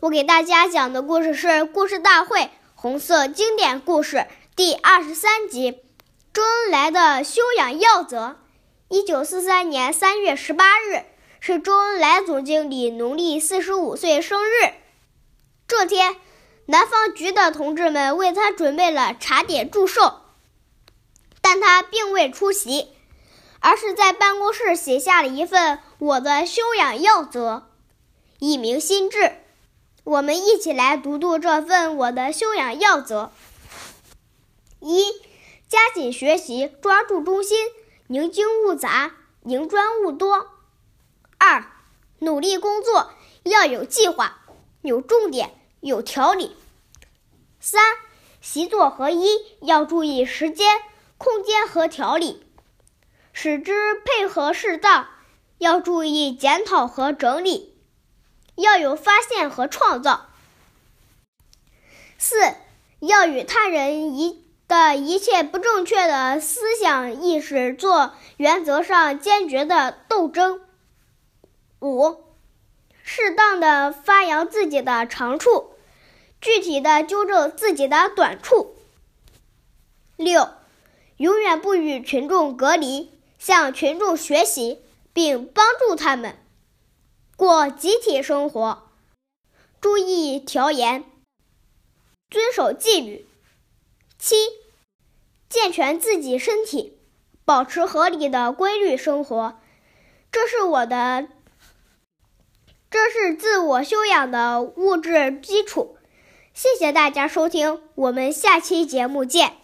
我给大家讲的故事是《故事大会》红色经典故事第二十三集：周恩来的修养要则。一九四三年三月十八日是周恩来总经理农历四十五岁生日。这天，南方局的同志们为他准备了茶点祝寿。但他并未出席，而是在办公室写下了一份我的修养要则，以明心志。我们一起来读读这份我的修养要则：一、加紧学习，抓住中心，宁精勿杂，宁专勿多；二、努力工作，要有计划，有重点，有条理；三、习作合一，要注意时间。空间和条理，使之配合适当，要注意检讨和整理，要有发现和创造。四要与他人一的一切不正确的思想意识做原则上坚决的斗争。五适当的发扬自己的长处，具体的纠正自己的短处。六。永远不与群众隔离，向群众学习，并帮助他们过集体生活。注意调言，遵守纪律。七，健全自己身体，保持合理的规律生活，这是我的，这是自我修养的物质基础。谢谢大家收听，我们下期节目见。